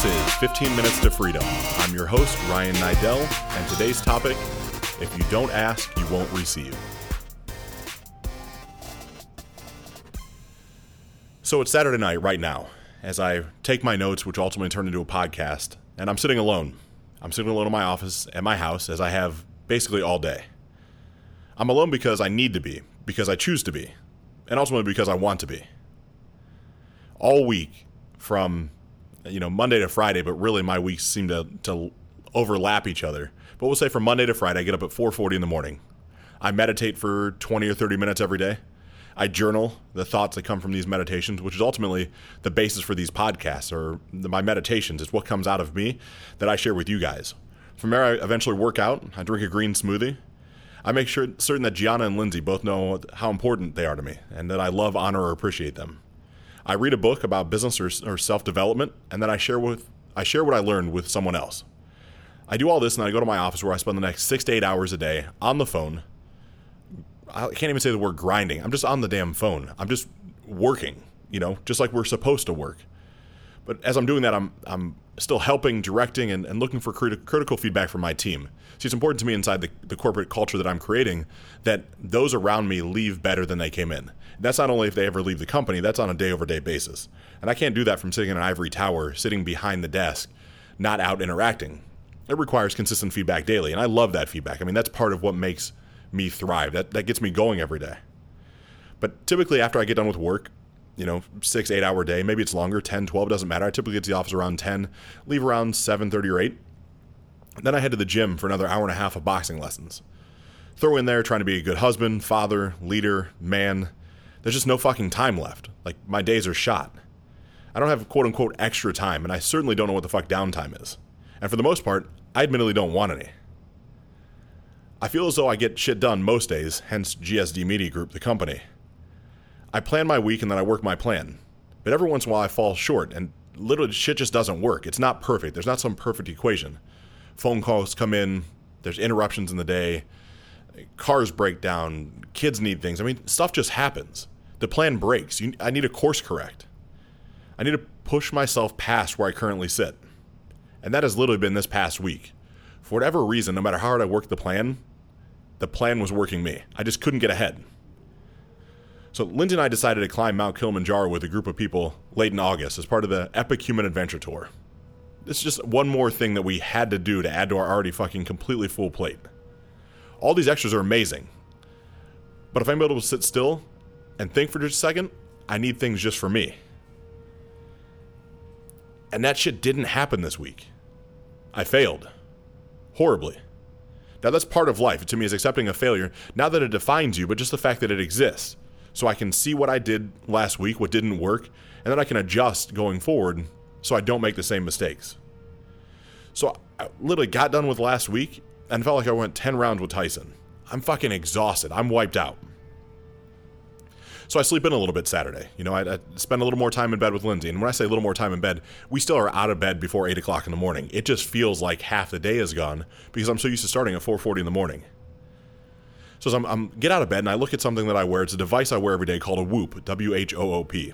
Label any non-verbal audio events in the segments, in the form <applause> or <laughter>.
This is 15 Minutes to Freedom. I'm your host, Ryan Niddel, and today's topic if you don't ask, you won't receive. So it's Saturday night right now as I take my notes, which ultimately turn into a podcast, and I'm sitting alone. I'm sitting alone in my office at my house as I have basically all day. I'm alone because I need to be, because I choose to be, and ultimately because I want to be. All week, from you know Monday to Friday, but really my weeks seem to to overlap each other. But we'll say from Monday to Friday, I get up at 4:40 in the morning. I meditate for 20 or 30 minutes every day. I journal the thoughts that come from these meditations, which is ultimately the basis for these podcasts or my meditations. It's what comes out of me that I share with you guys. From there, I eventually work out. I drink a green smoothie. I make sure certain that Gianna and Lindsay both know how important they are to me and that I love, honor, or appreciate them. I read a book about business or, or self development, and then I share with I share what I learned with someone else. I do all this, and I go to my office where I spend the next six to eight hours a day on the phone. I can't even say the word grinding. I'm just on the damn phone. I'm just working, you know, just like we're supposed to work. But as I'm doing that, I'm I'm still helping, directing, and, and looking for crit- critical feedback from my team. See, it's important to me inside the, the corporate culture that I'm creating that those around me leave better than they came in. That's not only if they ever leave the company, that's on a day over day basis. And I can't do that from sitting in an ivory tower, sitting behind the desk, not out interacting. It requires consistent feedback daily. And I love that feedback. I mean, that's part of what makes me thrive. That, that gets me going every day. But typically, after I get done with work, you know, six, eight hour day, maybe it's longer, 10, 12, doesn't matter. I typically get to the office around 10, leave around 7.30 or 8. Then I head to the gym for another hour and a half of boxing lessons. Throw in there trying to be a good husband, father, leader, man, there's just no fucking time left. Like, my days are shot. I don't have quote unquote extra time, and I certainly don't know what the fuck downtime is. And for the most part, I admittedly don't want any. I feel as though I get shit done most days, hence GSD Media Group, the company. I plan my week and then I work my plan. But every once in a while I fall short, and literally shit just doesn't work. It's not perfect. There's not some perfect equation. Phone calls come in, there's interruptions in the day, cars break down, kids need things. I mean, stuff just happens. The plan breaks. You, I need a course correct. I need to push myself past where I currently sit. And that has literally been this past week. For whatever reason, no matter how hard I worked the plan, the plan was working me. I just couldn't get ahead. So Lindsay and I decided to climb Mount Kilimanjaro with a group of people late in August as part of the Epic Human Adventure Tour. Is just one more thing that we had to do to add to our already fucking completely full plate. All these extras are amazing. But if I'm able to sit still and think for just a second, I need things just for me. And that shit didn't happen this week. I failed. Horribly. Now, that's part of life to me, is accepting a failure, not that it defines you, but just the fact that it exists. So I can see what I did last week, what didn't work, and then I can adjust going forward so I don't make the same mistakes. So I literally got done with last week and felt like I went 10 rounds with Tyson. I'm fucking exhausted. I'm wiped out. So I sleep in a little bit Saturday. You know, I, I, spend a little more time in bed with Lindsay. And when I say a little more time in bed, we still are out of bed before 8 o'clock in the morning. It just feels like half the day is gone because I'm so used to starting at 4.40 in the morning. So I'm, I'm get out of bed and I look at something that I wear. It's a device I wear every day called a Whoop, W-H-O-O-P.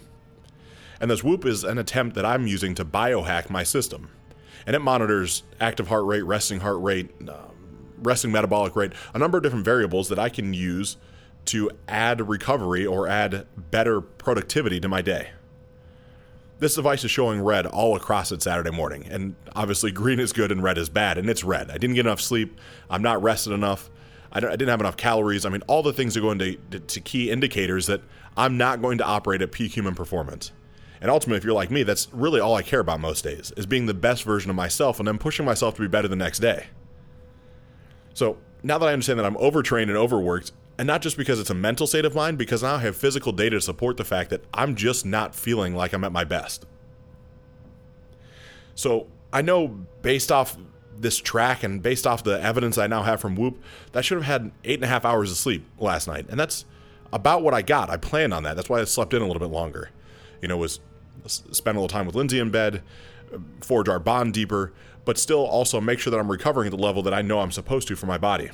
And this Whoop is an attempt that I'm using to biohack my system. And it monitors active heart rate, resting heart rate, um, resting metabolic rate, a number of different variables that I can use – to add recovery or add better productivity to my day. This device is showing red all across it Saturday morning, and obviously <laughs> green is good and red is bad, and it's red. I didn't get enough sleep. I'm not rested enough. I, didn't have enough calories. I mean, all the things are going to, to key indicators that I'm not going to operate at peak human performance. And ultimately, if you're like me, that's really all I care about most days is being the best version of myself and then pushing myself to be better the next day. So now that I understand that I'm overtrained and overworked, and not just because it's a mental state of mind, because now I have physical data to support the fact that I'm just not feeling like I'm at my best. So I know based off this track and based off the evidence I now have from Whoop, that should have had eight and a half hours of sleep last night. And that's about what I got. I planned on that. That's why I slept in a little bit longer. You know, was spend a little time with Lindsay in bed, forge our bond deeper, but still also make sure that I'm recovering at the level that I know I'm supposed to for my body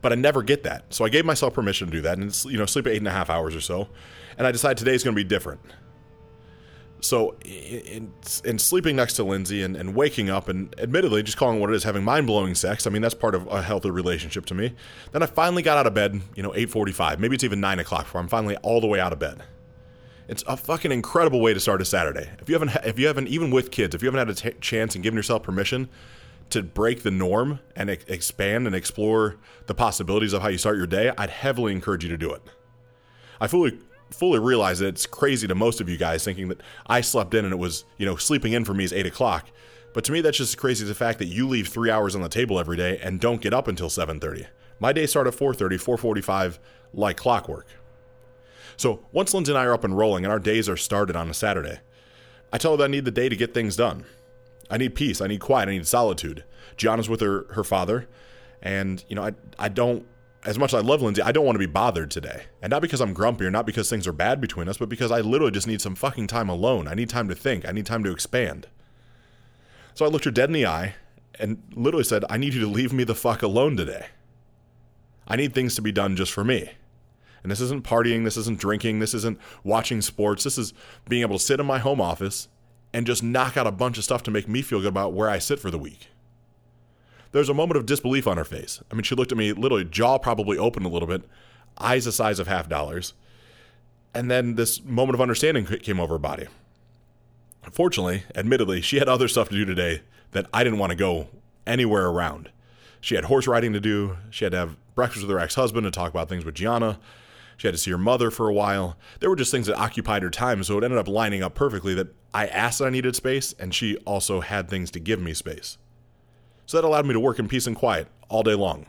but I never get that. So I gave myself permission to do that and you know sleep eight and a half hours or so, and I decided today's going to be different. So, in, in sleeping next to Lindsay and, and waking up and admittedly just calling what it is, having mind blowing sex. I mean, that's part of a healthy relationship to me. Then I finally got out of bed, you know, 8:45. Maybe it's even nine o'clock before I'm finally all the way out of bed. It's a fucking incredible way to start a Saturday. If you haven't, if you haven't, even with kids, if you haven't had a t- chance and given yourself permission to break the norm and expand and explore the possibilities of how you start your day, I'd heavily encourage you to do it. I fully fully realize that it's crazy to most of you guys thinking that I slept in and it was, you know, sleeping in for me is eight o'clock. But to me, that's just as crazy as the fact that you leave three hours on the table every day and don't get up until 7.30. My day start at 4.30, 4.45, like clockwork. So once Lindsay and I are up and rolling and our days are started on a Saturday, I tell her that I need the day to get things done. I need peace. I need quiet. I need solitude. Gianna's with her, her father. And, you know, I, I don't as much as I love Lindsay, I don't want to be bothered today. And not because I'm grumpy or not because things are bad between us, but because I literally just need some fucking time alone. I need time to think. I need time to expand. So I looked her dead in the eye and literally said, I need you to leave me the fuck alone today. I need things to be done just for me. And this isn't partying, this isn't drinking, this isn't watching sports. This is being able to sit in my home office and just knock out a bunch of stuff to make me feel good about where I sit for the week there's a moment of disbelief on her face. I mean, she looked at me, literally, jaw probably open a little bit, eyes the size of half dollars. And then this moment of understanding came over her body. Fortunately, admittedly, she had other stuff to do today that I didn't want to go anywhere around. She had horse riding to do. She had to have breakfast with her ex husband to talk about things with Gianna. She had to see her mother for a while. There were just things that occupied her time, so it ended up lining up perfectly that I asked that I needed space, and she also had things to give me space. So that allowed me to work in peace and quiet all day long.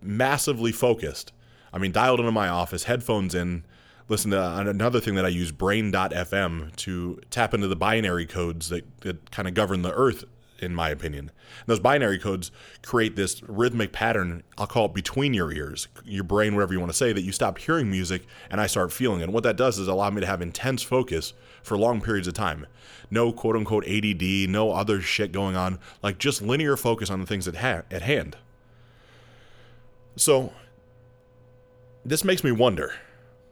Massively focused. I mean, dialed into my office, headphones in, listen to another thing that I use, brain.fm, to tap into the binary codes that, that kind of govern the earth, in my opinion. And those binary codes create this rhythmic pattern, I'll call it between your ears, your brain, whatever you want to say, that you stop hearing music and I start feeling it. And what that does is allow me to have intense focus for long periods of time no quote unquote ADD, no other shit going on, like just linear focus on the things at, ha- at hand. So, this makes me wonder,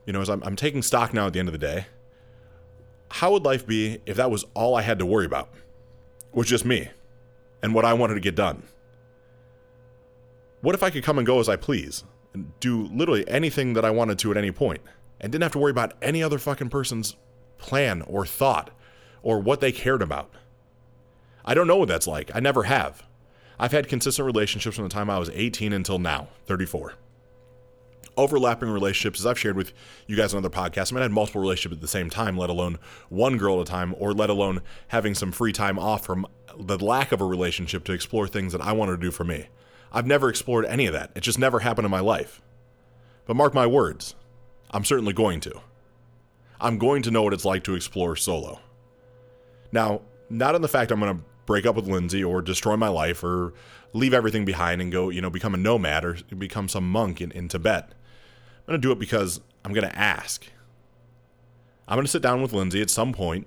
you know, as I'm, I'm taking stock now at the end of the day, how would life be if that was all I had to worry about? Was just me and what I wanted to get done? What if I could come and go as I please and do literally anything that I wanted to at any point and didn't have to worry about any other fucking person's plan or thought or what they cared about. I don't know what that's like. I never have. I've had consistent relationships from the time I was 18 until now, 34. Overlapping relationships, as I've shared with you guys on other podcasts, I mean, I had multiple relationships at the same time, let alone one girl at a time, or let alone having some free time off from the lack of a relationship to explore things that I wanted to do for me. I've never explored any of that. It just never happened in my life. But mark my words, I'm certainly going to. I'm going to know what it's like to explore solo. Now, not in the fact I'm going to break up with Lindsay or destroy my life or leave everything behind and go, you know, become a nomad or become some monk in, in Tibet. I'm going to do it because I'm going to ask. I'm going to sit down with Lindsay at some point,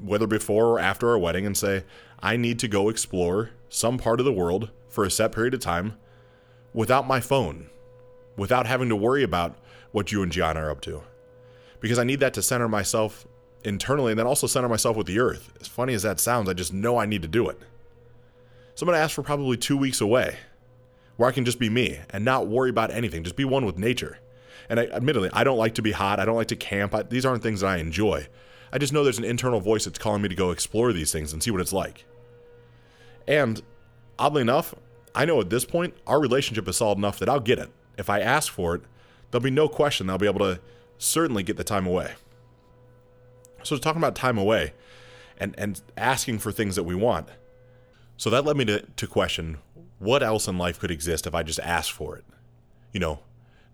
whether before or after our wedding, and say, I need to go explore some part of the world for a set period of time without my phone, without having to worry about what you and Gianna are up to. Because I need that to center myself internally and then also center myself with the earth. As funny as that sounds, I just know I need to do it. So I'm going to ask for probably two weeks away where I can just be me and not worry about anything, just be one with nature. And I, admittedly, I don't like to be hot. I don't like to camp. I, these aren't things that I enjoy. I just know there's an internal voice that's calling me to go explore these things and see what it's like. And oddly enough, I know at this point, our relationship is solid enough that I'll get it. If I ask for it, there'll be no question I'll be able to certainly get the time away. So to talking about time away and, and asking for things that we want. So that led me to, to question what else in life could exist if I just asked for it? You know,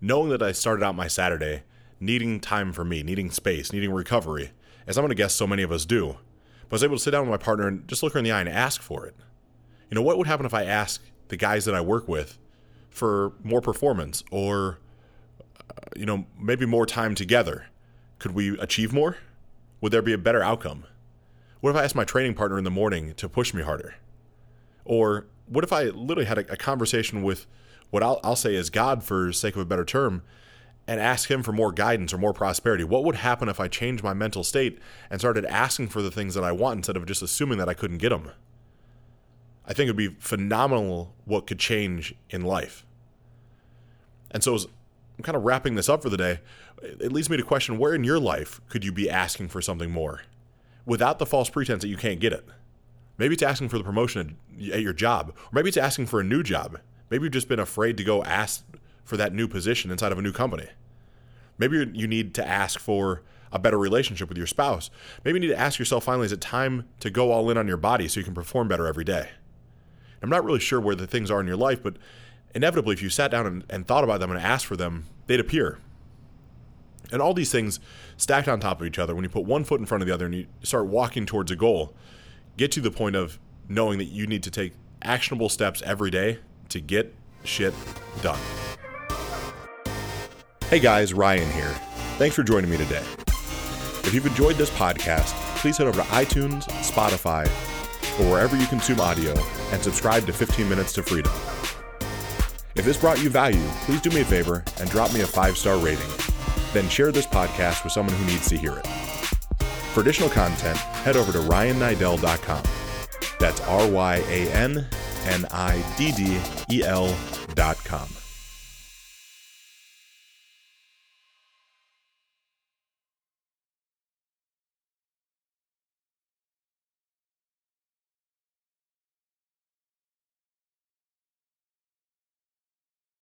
knowing that I started out my Saturday needing time for me, needing space, needing recovery, as I'm going to guess so many of us do, but I was able to sit down with my partner and just look her in the eye and ask for it. You know, what would happen if I asked the guys that I work with for more performance or, uh, you know, maybe more time together? Could we achieve more? Would there be a better outcome? What if I asked my training partner in the morning to push me harder? Or what if I literally had a, a conversation with what I'll, I'll, say is God, for sake of a better term, and ask Him for more guidance or more prosperity? What would happen if I changed my mental state and started asking for the things that I want instead of just assuming that I couldn't get them? I think it would be phenomenal what could change in life. And so, as I'm kind of wrapping this up for the day, it leads me to question where in your life could you be asking for something more without the false pretense that you can't get it? Maybe it's asking for the promotion at your job, or maybe it's asking for a new job. Maybe you've just been afraid to go ask for that new position inside of a new company. Maybe you need to ask for a better relationship with your spouse. Maybe you need to ask yourself finally, is it time to go all in on your body so you can perform better every day? I'm not really sure where the things are in your life, but inevitably, if you sat down and, and thought about them and asked for them, they'd appear. And all these things stacked on top of each other, when you put one foot in front of the other and you start walking towards a goal, get to the point of knowing that you need to take actionable steps every day to get shit done. Hey guys, Ryan here. Thanks for joining me today. If you've enjoyed this podcast, please head over to iTunes, Spotify, or wherever you consume audio and subscribe to 15 Minutes to Freedom. If this brought you value, please do me a favor and drop me a five star rating. Then share this podcast with someone who needs to hear it. For additional content, head over to ryanniddel.com. That's R Y A N N I D D E L.com.